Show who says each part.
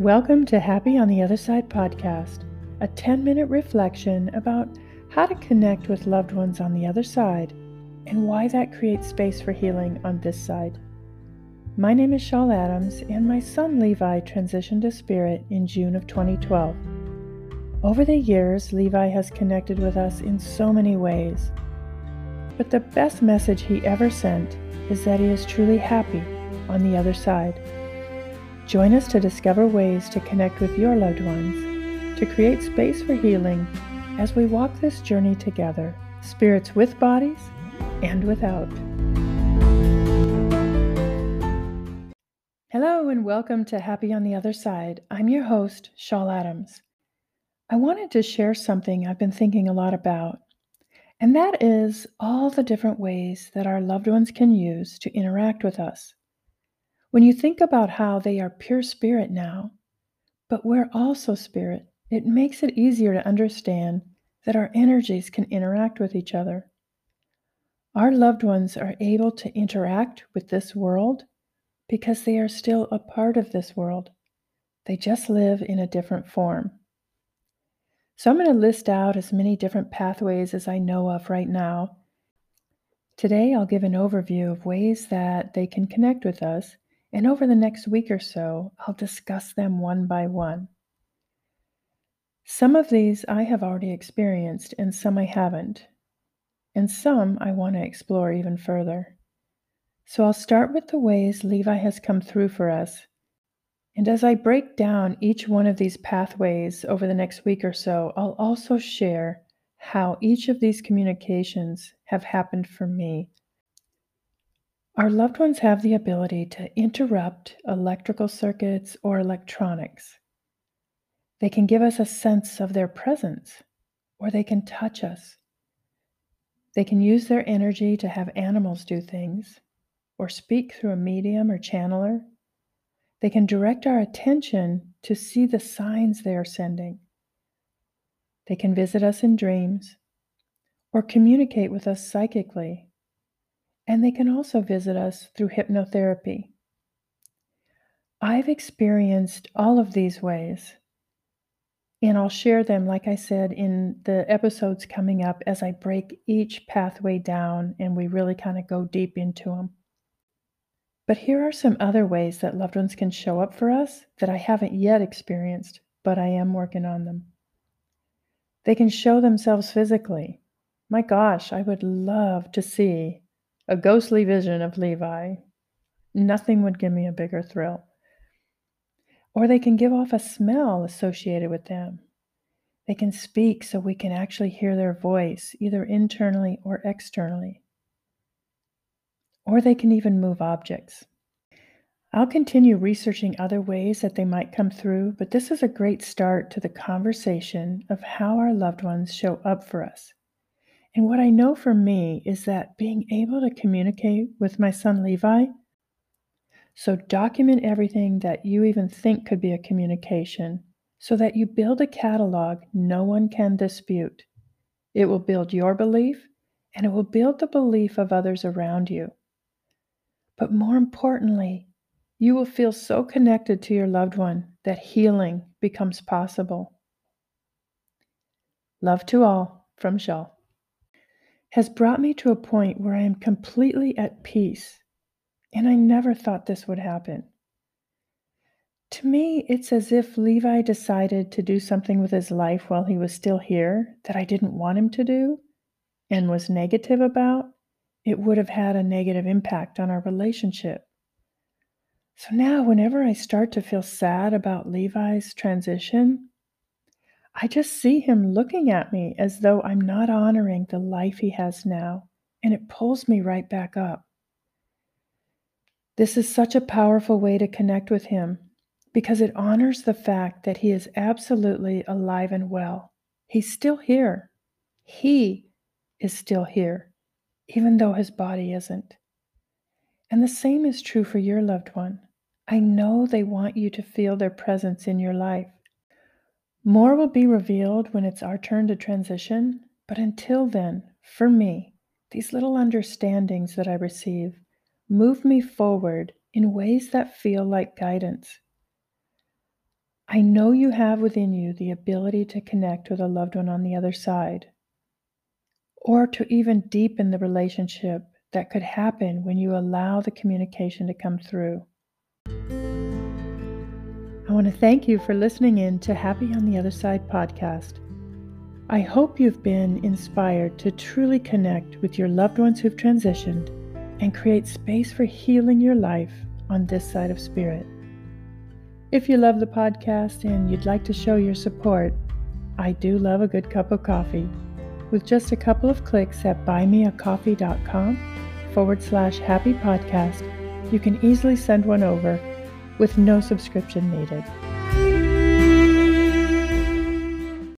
Speaker 1: Welcome to Happy on the Other Side podcast, a 10 minute reflection about how to connect with loved ones on the other side and why that creates space for healing on this side. My name is Shawl Adams, and my son Levi transitioned to spirit in June of 2012. Over the years, Levi has connected with us in so many ways. But the best message he ever sent is that he is truly happy on the other side. Join us to discover ways to connect with your loved ones, to create space for healing as we walk this journey together, spirits with bodies and without. Hello, and welcome to Happy on the Other Side. I'm your host, Shawl Adams. I wanted to share something I've been thinking a lot about, and that is all the different ways that our loved ones can use to interact with us. When you think about how they are pure spirit now, but we're also spirit, it makes it easier to understand that our energies can interact with each other. Our loved ones are able to interact with this world because they are still a part of this world. They just live in a different form. So I'm going to list out as many different pathways as I know of right now. Today, I'll give an overview of ways that they can connect with us and over the next week or so, I'll discuss them one by one. Some of these I have already experienced, and some I haven't, and some I want to explore even further. So I'll start with the ways Levi has come through for us. And as I break down each one of these pathways over the next week or so, I'll also share how each of these communications have happened for me our loved ones have the ability to interrupt electrical circuits or electronics. They can give us a sense of their presence, or they can touch us. They can use their energy to have animals do things, or speak through a medium or channeler. They can direct our attention to see the signs they are sending. They can visit us in dreams, or communicate with us psychically and they can also visit us through hypnotherapy. I've experienced all of these ways, and I'll share them, like I said, in the episodes coming up as I break each pathway down and we really kind of go deep into them. But here are some other ways that loved ones can show up for us that I haven't yet experienced, but I am working on them. They can show themselves physically. My gosh, I would love to see a ghostly vision of Levi. Nothing would give me a bigger thrill. Or they can give off a smell associated with them. They can speak so we can actually hear their voice, either internally or externally. Or they can even move objects. I'll continue researching other ways that they might come through, but this is a great start to the conversation of how our loved ones show up for us. And what I know for me is that being able to communicate with my son Levi, so document everything that you even think could be a communication so that you build a catalog no one can dispute. It will build your belief and it will build the belief of others around you. But more importantly, you will feel so connected to your loved one that healing becomes possible. Love to all from Shawl has brought me to a point where I am completely at peace, and I never thought this would happen. To me, it's as if Levi decided to do something with his life while he was still here that I didn't want him to do and was negative about. It would have had a negative impact on our relationship. So now, whenever I start to feel sad about Levi's transition, I just see him looking at me as though I'm not honoring the life he has now, and it pulls me right back up. This is such a powerful way to connect with him because it honors the fact that he is absolutely alive and well. He's still here. He is still here, even though his body isn't. And the same is true for your loved one. I know they want you to feel their presence in your life. More will be revealed when it's our turn to transition, but until then, for me, these little understandings that I receive move me forward in ways that feel like guidance. I know you have within you the ability to connect with a loved one on the other side, or to even deepen the relationship that could happen when you allow the communication to come through. I want to thank you for listening in to Happy on the Other Side podcast. I hope you've been inspired to truly connect with your loved ones who've transitioned and create space for healing your life on this side of spirit. If you love the podcast and you'd like to show your support, I do love a good cup of coffee. With just a couple of clicks at buymeacoffee.com forward slash happy podcast, you can easily send one over with no subscription needed.